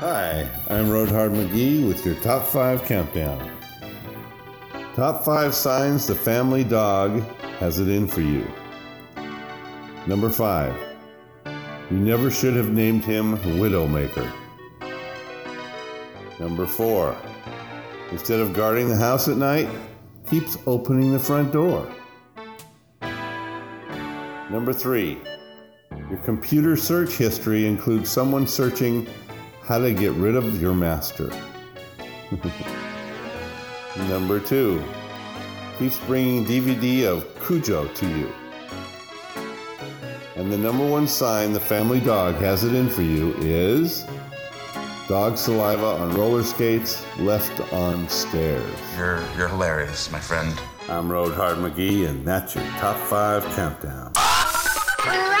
Hi, I'm Roadhard McGee with your top five countdown. Top five signs the family dog has it in for you. Number five, you never should have named him Widowmaker. Number four, instead of guarding the house at night, keeps opening the front door. Number three, your computer search history includes someone searching how to get rid of your master. Number two, keeps bringing DVD of Cujo to you. And the number one sign the family dog has it in for you is dog saliva on roller skates left on stairs. You're you're hilarious, my friend. I'm Roadhard McGee, and that's your top five countdown. We're